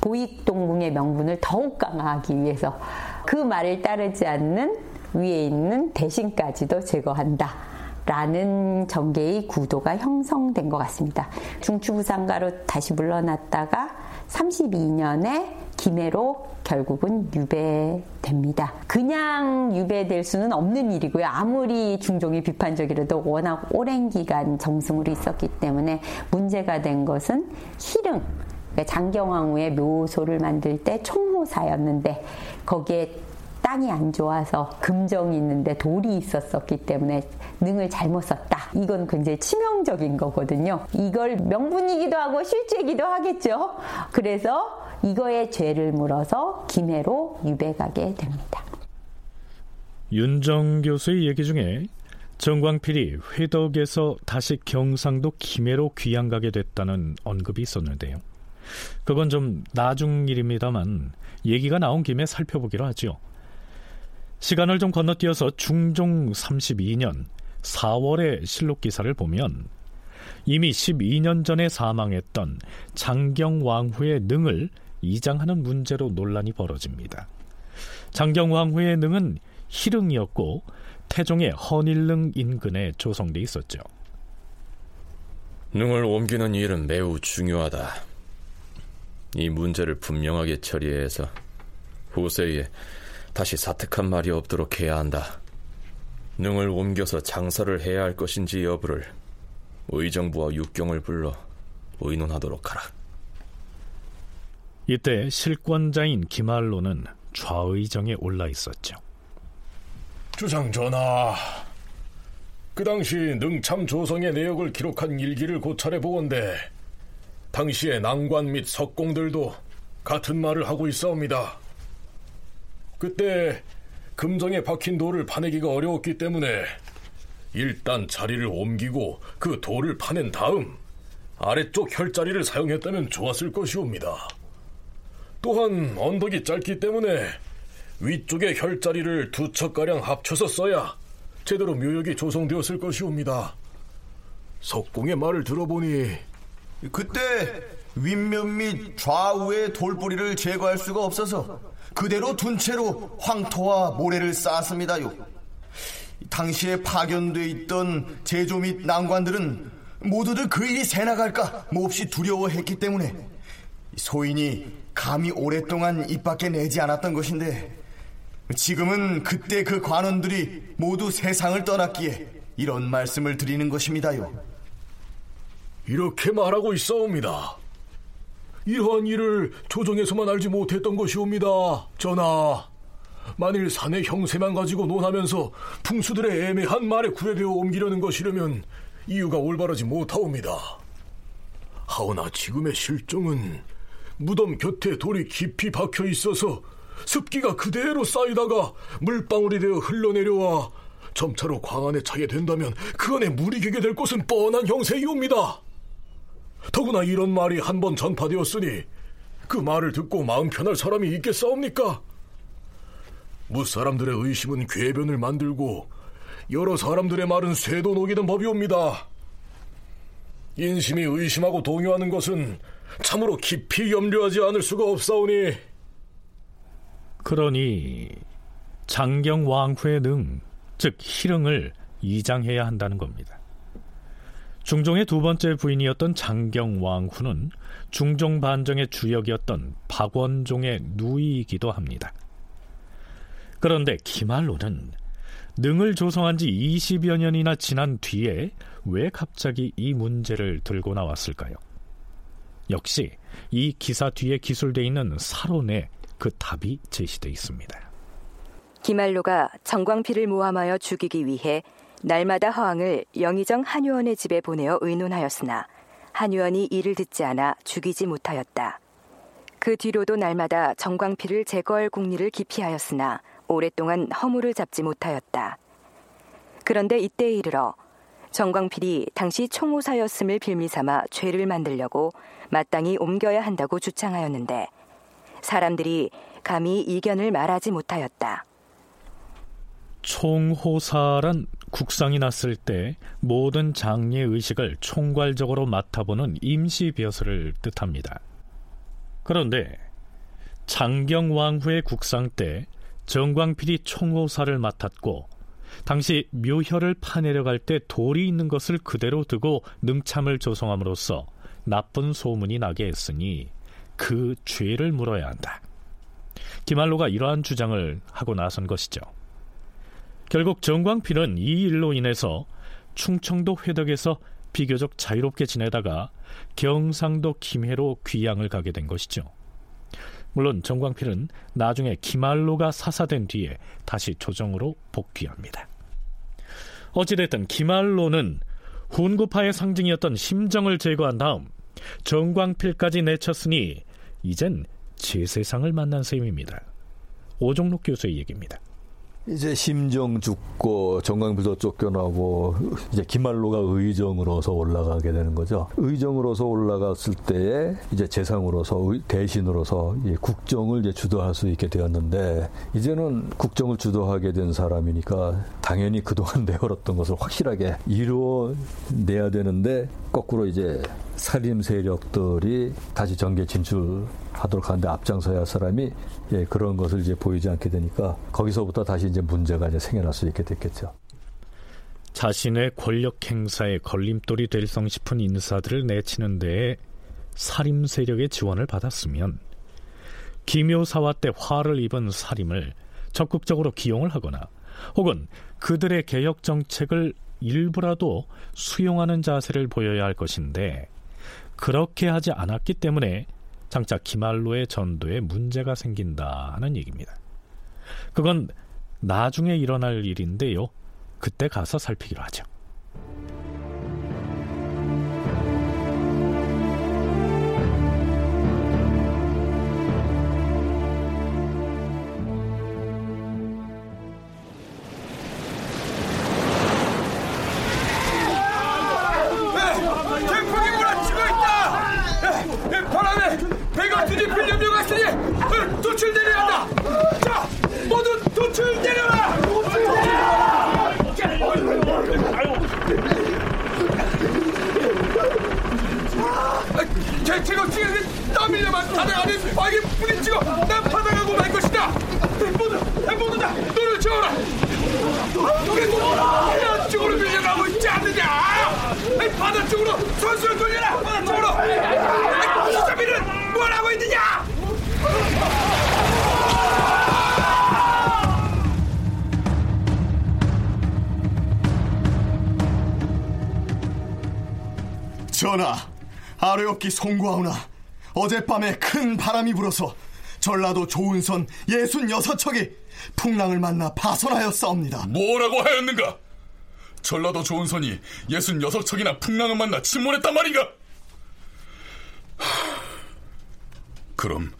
보익동궁의 명분을 더욱 강화하기 위해서 그 말을 따르지 않는 위에 있는 대신까지도 제거한다. 라는 전개의 구도가 형성된 것 같습니다. 중추부상가로 다시 물러났다가 32년에 김해로 결국은 유배됩니다. 그냥 유배될 수는 없는 일이고요. 아무리 중종이 비판적이라도 워낙 오랜 기간 정승으로 있었기 때문에 문제가 된 것은 희릉, 그러니까 장경왕후의 묘소를 만들 때 총무사였는데 거기에 땅이 안 좋아서 금정이 있는데 돌이 있었었기 때문에 능을 잘못 썼다. 이건 굉장히 치명적인 거거든요. 이걸 명분이기도 하고 실제이기도 하겠죠. 그래서 이거에 죄를 물어서 김해로 유배 가게 됩니다. 윤정 교수의 얘기 중에 정광필이 회덕에서 다시 경상도 김해로 귀양 가게 됐다는 언급이 있었는데요. 그건 좀 나중 일입니다만 얘기가 나온 김에 살펴보기로 하죠. 시간을 좀 건너뛰어서 중종 32년 4월의 실록 기사를 보면 이미 12년 전에 사망했던 장경왕후의 능을 이장하는 문제로 논란이 벌어집니다. 장경왕후의 능은 희릉이었고 태종의 헌일릉 인근에 조성돼 있었죠. 능을 옮기는 일은 매우 중요하다. 이 문제를 분명하게 처리해서 후세에 다시 사특한 말이 없도록 해야 한다. 능을 옮겨서 장사를 해야 할 것인지 여부를 의정부와 육경을 불러 의논하도록 하라. 이때 실권자인 김알로는 좌의정에 올라 있었죠. 주상 전하, 그 당시 능참 조성의 내역을 기록한 일기를 고찰해 보건대 당시의 난관 및 석공들도 같은 말을 하고 있사옵니다. 그때 금정에 박힌 돌을 파내기가 어려웠기 때문에 일단 자리를 옮기고 그 돌을 파낸 다음 아래쪽 혈자리를 사용했다면 좋았을 것이옵니다. 또한 언덕이 짧기 때문에 위쪽의 혈자리를 두 척가량 합쳐서 써야 제대로 묘역이 조성되었을 것이옵니다. 석공의 말을 들어보니 그때 윗면 및 좌우의 돌뿌리를 제거할 수가 없어서 그대로 둔 채로 황토와 모래를 쌓았습니다요. 당시에 파견돼 있던 제조 및 난관들은 모두들 그 일이 새나갈까 몹시 두려워했기 때문에 소인이 감히 오랫동안 입 밖에 내지 않았던 것인데 지금은 그때 그 관원들이 모두 세상을 떠났기에 이런 말씀을 드리는 것입니다요. 이렇게 말하고 있어옵니다. 이러한 일을 조정에서만 알지 못했던 것이옵니다. 전하, 만일 사내 형세만 가지고 논하면서 풍수들의 애매한 말에 구애되어 옮기려는 것이라면 이유가 올바르지 못하옵니다. 하오나 지금의 실정은 무덤 곁에 돌이 깊이 박혀 있어서 습기가 그대로 쌓이다가 물방울이 되어 흘러내려와 점차로 광안에 차게 된다면 그 안에 물이 개게 될 것은 뻔한 형세이옵니다. 더구나 이런 말이 한 번 전파되었으니 그 말을 듣고 마음 편할 사람이 있겠사옵니까? 무사람들의 의심은 궤변을 만들고 여러 사람들의 말은 쇠도 녹이는 법이옵니다. 인심이 의심하고 동요하는 것은 참으로 깊이 염려하지 않을 수가 없사오니 그러니 장경 왕후의 능, 즉 희릉을 이장해야 한다는 겁니다. 중종의 두 번째 부인이었던 장경 왕후는 중종 반정의 주역이었던 박원종의 누이이기도 합니다. 그런데 기말로는 능을 조성한 지 20여 년이나 지난 뒤에 왜 갑자기 이 문제를 들고 나왔을까요? 역시 이 기사 뒤에 기술되어 있는 사론에 그 답이 제시되어 있습니다. 기말로가 정광필을 모함하여 죽이기 위해 날마다 허황을 영의정 한유원의 집에 보내어 의논하였으나 한유원이 이를 듣지 않아 죽이지 못하였다. 그 뒤로도 날마다 정광필을 제거할 궁리를 기피하였으나 오랫동안 허물을 잡지 못하였다. 그런데 이때에 이르러 정광필이 당시 총호사였음을 빌미삼아 죄를 만들려고 마땅히 옮겨야 한다고 주창하였는데 사람들이 감히 이견을 말하지 못하였다. 총호사란 국상이 났을 때 모든 장례 의식을 총괄적으로 맡아보는 임시 벼슬을 뜻합니다. 그런데 장경왕후의 국상 때 정광필이 총호사를 맡았고 당시 묘혈을 파내려갈 때 돌이 있는 것을 그대로 두고 능참을 조성함으로써 나쁜 소문이 나게 했으니 그 죄를 물어야 한다. 기말로가 이러한 주장을 하고 나선 것이죠. 결국 정광필은 이 일로 인해서 충청도 회덕에서 비교적 자유롭게 지내다가 경상도 김해로 귀양을 가게 된 것이죠. 물론 정광필은 나중에 기말로가 사사된 뒤에 다시 조정으로 복귀합니다. 어찌됐든 기말로는 훈구파의 상징이었던 심정을 제거한 다음 정광필까지 내쳤으니 이젠 제 세상을 만난 셈입니다. 오종록 교수의 얘기입니다. 이제 심정 죽고 정강불도 쫓겨나고 이제 기말로가 의정으로서 올라가게 되는 거죠. 의정으로서 올라갔을 때에 이제 재상으로서 대신으로서 국정을 이제 주도할 수 있게 되었는데 이제는 국정을 주도하게 된 사람이니까 당연히 그동안 *laughs* 내걸었던 것을 확실하게 이루어내야 되는데 거꾸로 이제 살림 세력들이 다시 정계 진출하도록 하는데 앞장서야 할 사람이 예, 그런 것을 이제 보이지 않게 되니까 거기서부터 다시 이제 문제가 이제 생겨날 수 있게 됐겠죠. 자신의 권력 행사에 걸림돌이 될 성 싶은 인사들을 내치는 데에 살림 세력의 지원을 받았으면 기묘사화 때 화를 입은 살림을 적극적으로 기용을 하거나 혹은 그들의 개혁 정책을 일부라도 수용하는 자세를 보여야 할 것인데 그렇게 하지 않았기 때문에 장차 기말로의 전도에 문제가 생긴다는 얘기입니다. 그건 나중에 일어날 일인데요. 그때 가서 살피기로 하죠. 아뢰옵기 송구하오나 어젯밤에 큰 바람이 불어서 전라도 조은선 예순 여섯 척이 풍랑을 만나 파손하였사옵니다. 뭐라고 하였는가? 전라도 조은선이 예순 여섯 척이나 풍랑을 만나 침몰했단 말인가? 그럼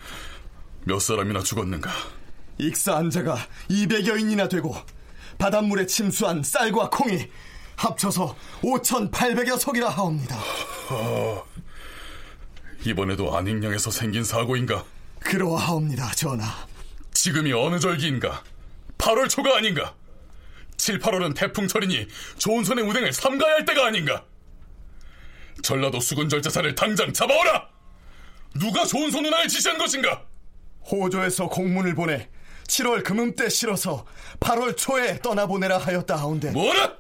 몇 사람이나 죽었는가? 익사한 자가 200여인이나 되고 바닷물에 침수한 쌀과 콩이 합쳐서 5,800여 석이라 하옵니다. 어, 이번에도 안익령에서 생긴 사고인가? 그러하옵니다, 전하. 지금이 어느 절기인가? 8월 초가 아닌가? 7, 8월은 태풍철이니 조은선의 우행을 삼가야 할 때가 아닌가? 전라도 수군절제사를 당장 잡아오라! 누가 조은선 누나를 지시한 것인가? 호조에서 공문을 보내 7월 금음때 실어서 8월 초에 떠나보내라 하였다 하온데 뭐라?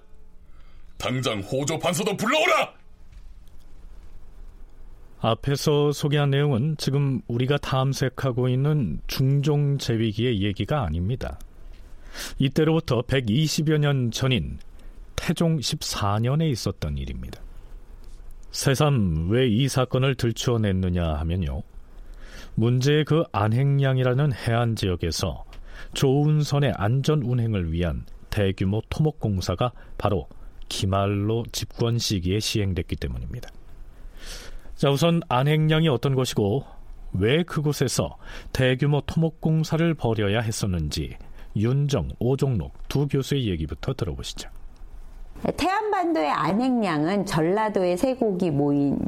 당장 호조 판서도 불러오라! 앞에서 소개한 내용은 지금 우리가 탐색하고 있는 중종 제위기의 얘기가 아닙니다. 이때로부터 120여 년 전인 태종 14년에 있었던 일입니다. 새삼 왜 이 사건을 들추어 냈느냐 하면요. 문제의 그 안행량이라는 해안 지역에서 조운선의 안전 운행을 위한 대규모 토목 공사가 바로 기말로 집권 시기에 시행됐기 때문입니다. 자, 우선 안행량이 어떤 것이고 왜 그곳에서 대규모 토목 공사를 벌여야 했었는지 윤정, 오종록 두 교수의 얘기부터 들어보시죠. 태안반도의 안행량은 전라도의 쇠곡이 모인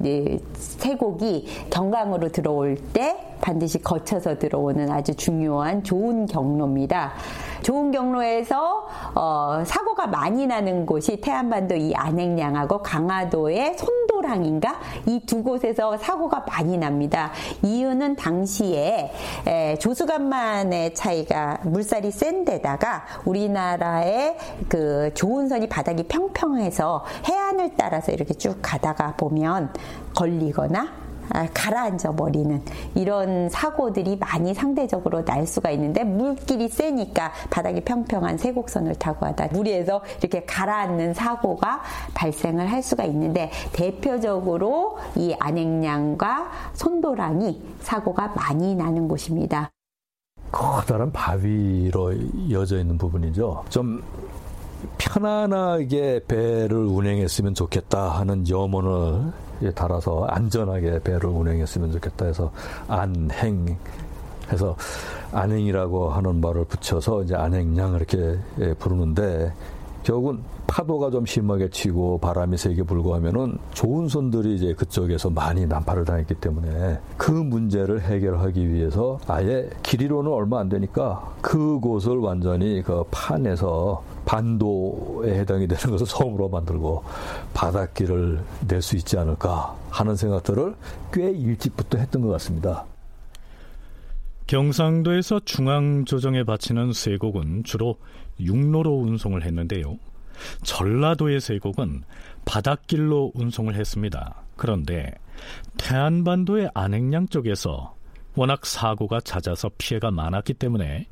쇠곡이 경강으로 들어올 때 반드시 거쳐서 들어오는 아주 중요한 좋은 경로입니다. 좋은 경로에서 어, 사고가 많이 나는 곳이 태안반도 이 안행량하고 강화도의 손도랑인가 이 두 곳에서 사고가 많이 납니다. 이유는 당시에 에, 조수간만의 차이가 물살이 센 데다가 우리나라의 그 조은선이 바닥이 평평해서 해안을 따라서 이렇게 쭉 가다가 보면 걸리거나 아, 가라앉아 버리는 이런 사고들이 많이 상대적으로 날 수가 있는데 물길이 세니까 바닥이 평평한 세곡선을 타고 하다 무리해서 이렇게 가라앉는 사고가 발생을 할 수가 있는데 대표적으로 이 안행량과 손도랑이 사고가 많이 나는 곳입니다. 커다란 바위로 이어져 있는 부분이죠. 좀 편안하게 배를 운행했으면 좋겠다 하는 염원을 달아서 안전하게 배를 운행했으면 좋겠다 해서 안행 해서 안행이라고 하는 말을 붙여서 이제 안행량 이렇게 예, 부르는데 결국은 파도가 좀 심하게 치고 바람이 세게 불고 하면은 좋은 손들이 이제 그쪽에서 많이 난파를 당했기 때문에 그 문제를 해결하기 위해서 아예 길이로는 얼마 안 되니까 그곳을 완전히 그 판에서 반도에 해당이 되는 것을 섬으로 만들고 바닷길을 낼 수 있지 않을까 하는 생각들을 꽤 일찍부터 했던 것 같습니다. 경상도에서 중앙 조정에 바치는 쇠곡은 주로 육로로 운송을 했는데요. 전라도의 쇠곡은 바닷길로 운송을 했습니다. 그런데 태안반도의 안행량 쪽에서 워낙 사고가 잦아서 피해가 많았기 때문에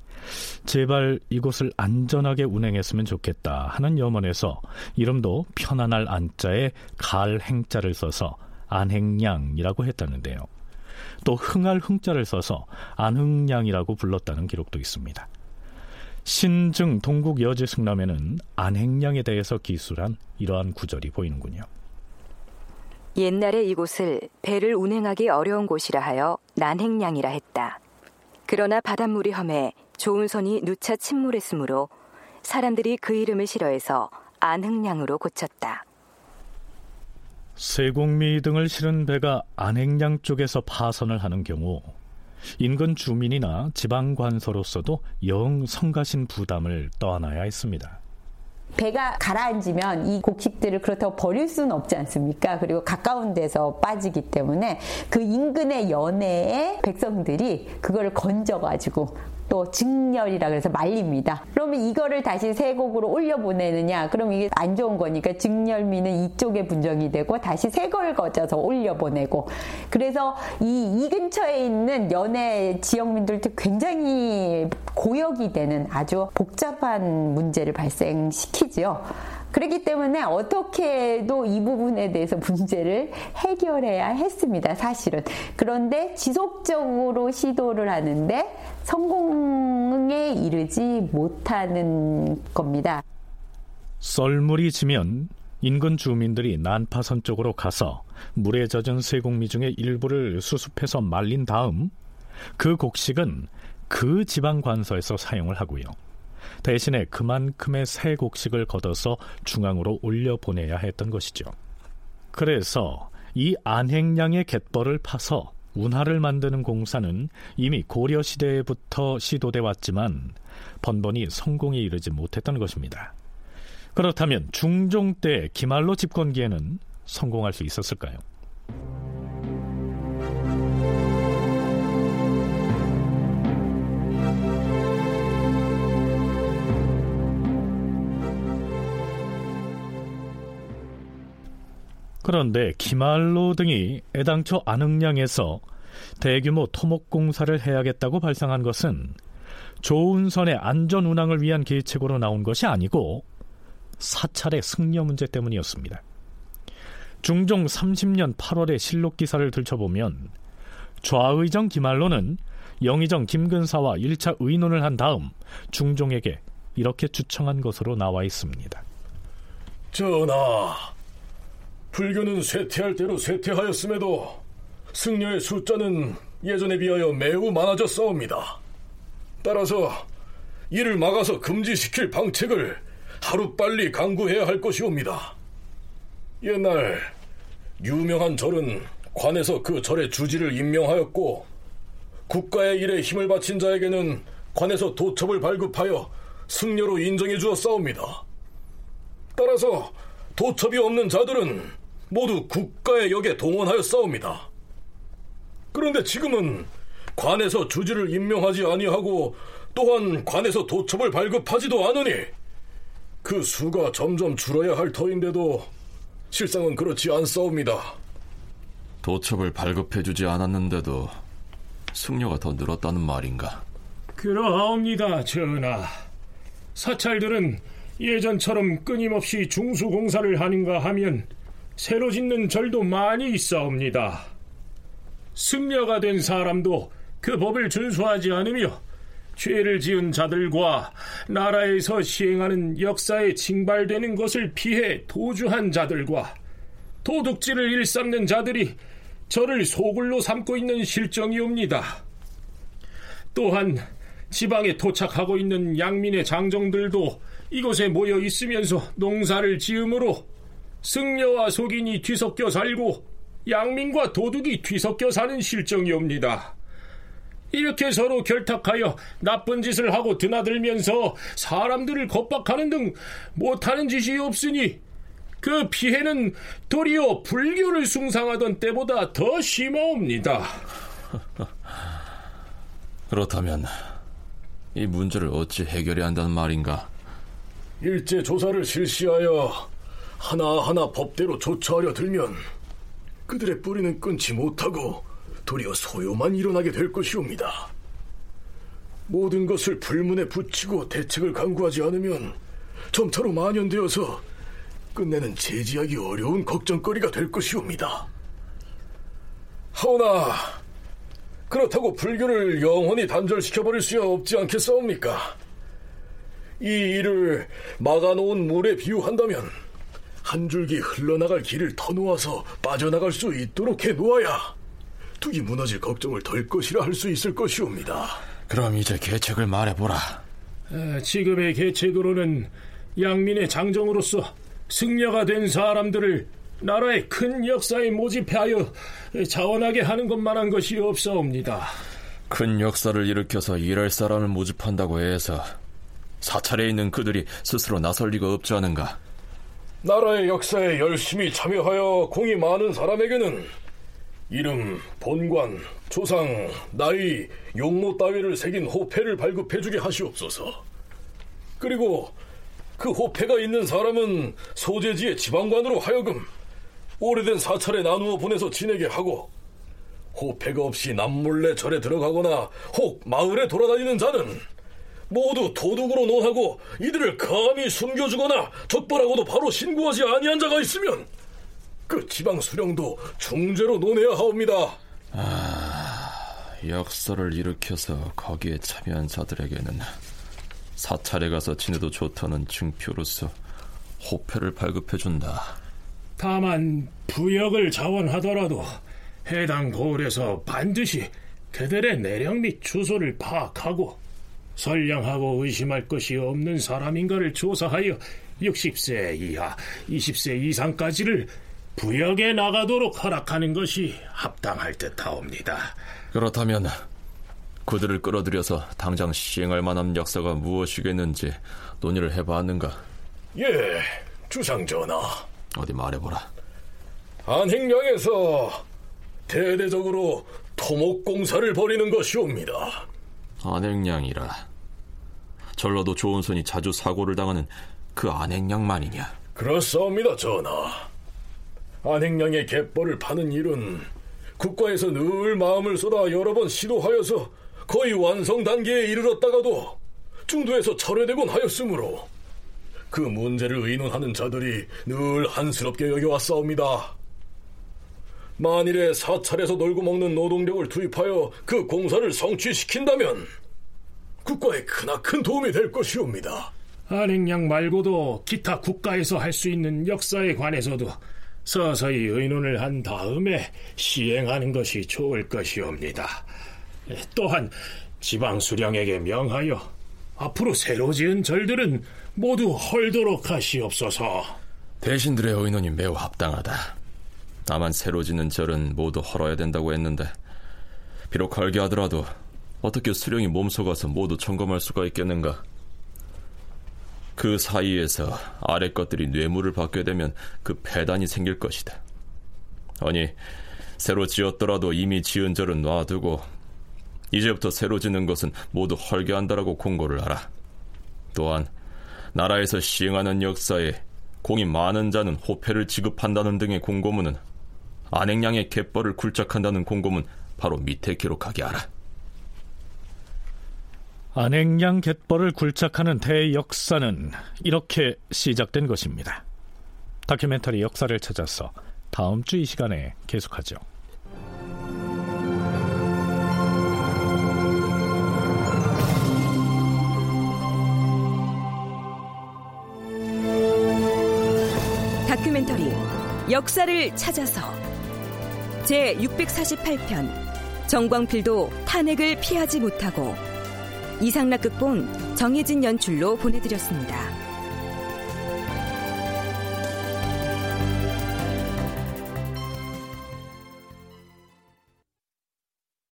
제발 이곳을 안전하게 운행했으면 좋겠다 하는 염원에서 이름도 편안할 안자에 갈 행자를 써서 안행량이라고 했다는데요. 또 흥할 흥자를 써서 안흥량이라고 불렀다는 기록도 있습니다. 신증 동국 여지승남에는 안행량에 대해서 기술한 이러한 구절이 보이는군요. 옛날에 이곳을 배를 운행하기 어려운 곳이라 하여 난행량이라 했다. 그러나 바닷물이 험해 좋은 선이 누차 침몰했으므로 사람들이 그 이름을 싫어해서 안흥량으로 고쳤다. 세공미 등을 실은 배가 안행량 쪽에서 파선을 하는 경우 인근 주민이나 지방 관서로서도 영 성가신 부담을 떠안아야 했습니다. 배가 가라앉으면 이 곡식들을 그렇다고 버릴 수는 없지 않습니까? 그리고 가까운 데서 빠지기 때문에 그 인근의 연해의 백성들이 그거를 건져가지고 또 증열이라 그래서 말립니다. 그러면 이거를 다시 세 곡으로 올려보내느냐? 그럼 이게 안 좋은 거니까 증열미는 이쪽에 분정이 되고 다시 세 걸 거져서 올려보내고 그래서 이, 이 근처에 있는 연해 지역민들도 굉장히 고역이 되는 아주 복잡한 문제를 발생시키지요. 그렇기 때문에 어떻게도 이 부분에 대해서 문제를 해결해야 했습니다, 사실은. 그런데 지속적으로 시도를 하는데 성공에 이르지 못하는 겁니다. 썰물이 지면 인근 주민들이 난파선 쪽으로 가서 물에 젖은 세곡미 중의 일부를 수습해서 말린 다음 그 곡식은 그 지방 관서에서 사용을 하고요. 대신에 그만큼의 새 곡식을 걷어서 중앙으로 올려 보내야 했던 것이죠. 그래서 이 안행량의 갯벌을 파서 운하를 만드는 공사는 이미 고려 시대부터 시도돼 왔지만 번번이 성공에 이르지 못했던 것입니다. 그렇다면 중종 때 기말로 집권기에는 성공할 수 있었을까요? 그런데 기말로 등이 애당초 안흥량에서 대규모 토목 공사를 해야겠다고 발상한 것은 조운선의 안전 운항을 위한 계책으로 나온 것이 아니고 사찰의 승려 문제 때문이었습니다. 중종 30년 8월의 실록 기사를 들춰보면 좌의정 기말로는 영의정 김근사와 1차 의논을 한 다음 중종에게 이렇게 추청한 것으로 나와 있습니다. 전하, 불교는 쇠퇴할 대로 쇠퇴하였음에도 승려의 숫자는 예전에 비하여 매우 많아졌사옵니다. 따라서 이를 막아서 금지시킬 방책을 하루빨리 강구해야 할 것이옵니다. 옛날 유명한 절은 관에서 그 절의 주지를 임명하였고 국가의 일에 힘을 바친 자에게는 관에서 도첩을 발급하여 승려로 인정해 주었사옵니다. 따라서 도첩이 없는 자들은 모두 국가의 역에 동원하였사옵니다. 그런데 지금은 관에서 주지를 임명하지 아니하고 또한 관에서 도첩을 발급하지도 않으니 그 수가 점점 줄어야 할 터인데도 실상은 그렇지 않사옵니다. 도첩을 발급해주지 않았는데도 승려가 더 늘었다는 말인가? 그러하옵니다, 전하. 사찰들은 예전처럼 끊임없이 중수공사를 하는가 하면 새로 짓는 절도 많이 있사옵니다. 승려가 된 사람도 그 법을 준수하지 않으며 죄를 지은 자들과 나라에서 시행하는 역사에 징발되는 것을 피해 도주한 자들과 도둑질을 일삼는 자들이 저를 소굴로 삼고 있는 실정이옵니다. 또한 지방에 도착하고 있는 양민의 장정들도 이곳에 모여 있으면서 농사를 지으므로 승려와 속인이 뒤섞여 살고 양민과 도둑이 뒤섞여 사는 실정이옵니다. 이렇게 서로 결탁하여 나쁜 짓을 하고 드나들면서 사람들을 겁박하는 등 못하는 짓이 없으니 그 피해는 도리어 불교를 숭상하던 때보다 더 심하옵니다. *laughs* 그렇다면 이 문제를 어찌 해결해야 한다는 말인가? 일제 조사를 실시하여 하나하나 법대로 조처하려 들면 그들의 뿌리는 끊지 못하고 도리어 소요만 일어나게 될 것이옵니다. 모든 것을 불문에 붙이고 대책을 강구하지 않으면 점차로 만연되어서 끝내는 제지하기 어려운 걱정거리가 될 것이옵니다. 하오나 그렇다고 불교를 영원히 단절시켜버릴 수 없지 않겠사옵니까? 이 일을 막아놓은 물에 비유한다면 한 줄기 흘러나갈 길을 터놓아서 빠져나갈 수 있도록 해놓아야 뚝이 무너질 걱정을 덜 것이라 할 수 있을 것이옵니다. 그럼 이제 계책을 말해보라. 에, 지금의 계책으로는 양민의 장정으로서 승려가 된 사람들을 나라의 큰 역사에 모집하여 자원하게 하는 것만한 것이 없사옵니다. 큰 역사를 일으켜서 일할 사람을 모집한다고 해서 사찰에 있는 그들이 스스로 나설 리가 없지 않은가? 나라의 역사에 열심히 참여하여 공이 많은 사람에게는 이름, 본관, 조상, 나이, 용모 따위를 새긴 호패를 발급해주게 하시옵소서. 그리고 그 호패가 있는 사람은 소재지의 지방관으로 하여금 오래된 사찰에 나누어 보내서 지내게 하고 호패가 없이 남몰래 절에 들어가거나 혹 마을에 돌아다니는 자는 모두 도둑으로 논하고 이들을 감히 숨겨주거나 적발하고도 바로 신고하지 아니한 자가 있으면 그 지방 수령도 중죄로 논해야 하옵니다. 아, 역사를 일으켜서 거기에 참여한 자들에게는 사찰에 가서 지내도 좋다는 증표로서 호패를 발급해준다. 다만 부역을 자원하더라도 해당 고을에서 반드시 그들의 내력 및 주소를 파악하고 선량하고 의심할 것이 없는 사람인가를 조사하여 60세 이하, 20세 이상까지를 부역에 나가도록 허락하는 것이 합당할 듯하옵니다. 그렇다면 그들을 끌어들여서 당장 시행할 만한 역사가 무엇이겠는지 논의를 해봤는가? 예, 주상 전하. 어디 말해보라. 안행량에서 대대적으로 토목공사를 벌이는 것이옵니다. 안행량이라. 전라도 조은선이 자주 사고를 당하는 그 안행량 말이냐? 그렇사옵니다, 전하. 안행량의 갯벌을 파는 일은 국가에서 늘 마음을 쏟아 여러 번 시도하여서 거의 완성 단계에 이르렀다가도 중도에서 철회되곤 하였으므로 그 문제를 의논하는 자들이 늘 한스럽게 여겨왔사옵니다. 만일에 사찰에서 놀고 먹는 노동력을 투입하여 그 공사를 성취시킨다면 국가에 크나큰 도움이 될 것이옵니다. 안행량 말고도 기타 국가에서 할 수 있는 역사에 관해서도 서서히 의논을 한 다음에 시행하는 것이 좋을 것이옵니다. 또한 지방 수령에게 명하여 앞으로 새로 지은 절들은 모두 헐도록 하시옵소서. 대신들의 의논이 매우 합당하다. 다만 새로 짓는 절은 모두 헐어야 된다고 했는데 비록 헐게 하더라도 어떻게 수령이 몸속아서 모두 점검할 수가 있겠는가? 그 사이에서 아래 것들이 뇌물을 받게 되면 그 폐단이 생길 것이다. 아니, 새로 지었더라도 이미 지은 절은 놔두고 이제부터 새로 짓는 것은 모두 헐게 한다라고 공고를 하라. 또한 나라에서 시행하는 역사에 공이 많은 자는 호패를 지급한다는 등의 공고문은 안행량의 갯벌을 굴착한다는 공고문 바로 밑에 기록하게 하라. 안행량 갯벌을 굴착하는 대역사는 이렇게 시작된 것입니다. 다큐멘터리 역사를 찾아서 다음 주 이 시간에 계속하죠. 다큐멘터리 역사를 찾아서 제 648편 정광필도 탄핵을 피하지 못하고 이상락 극본 정혜진 연출로 보내드렸습니다.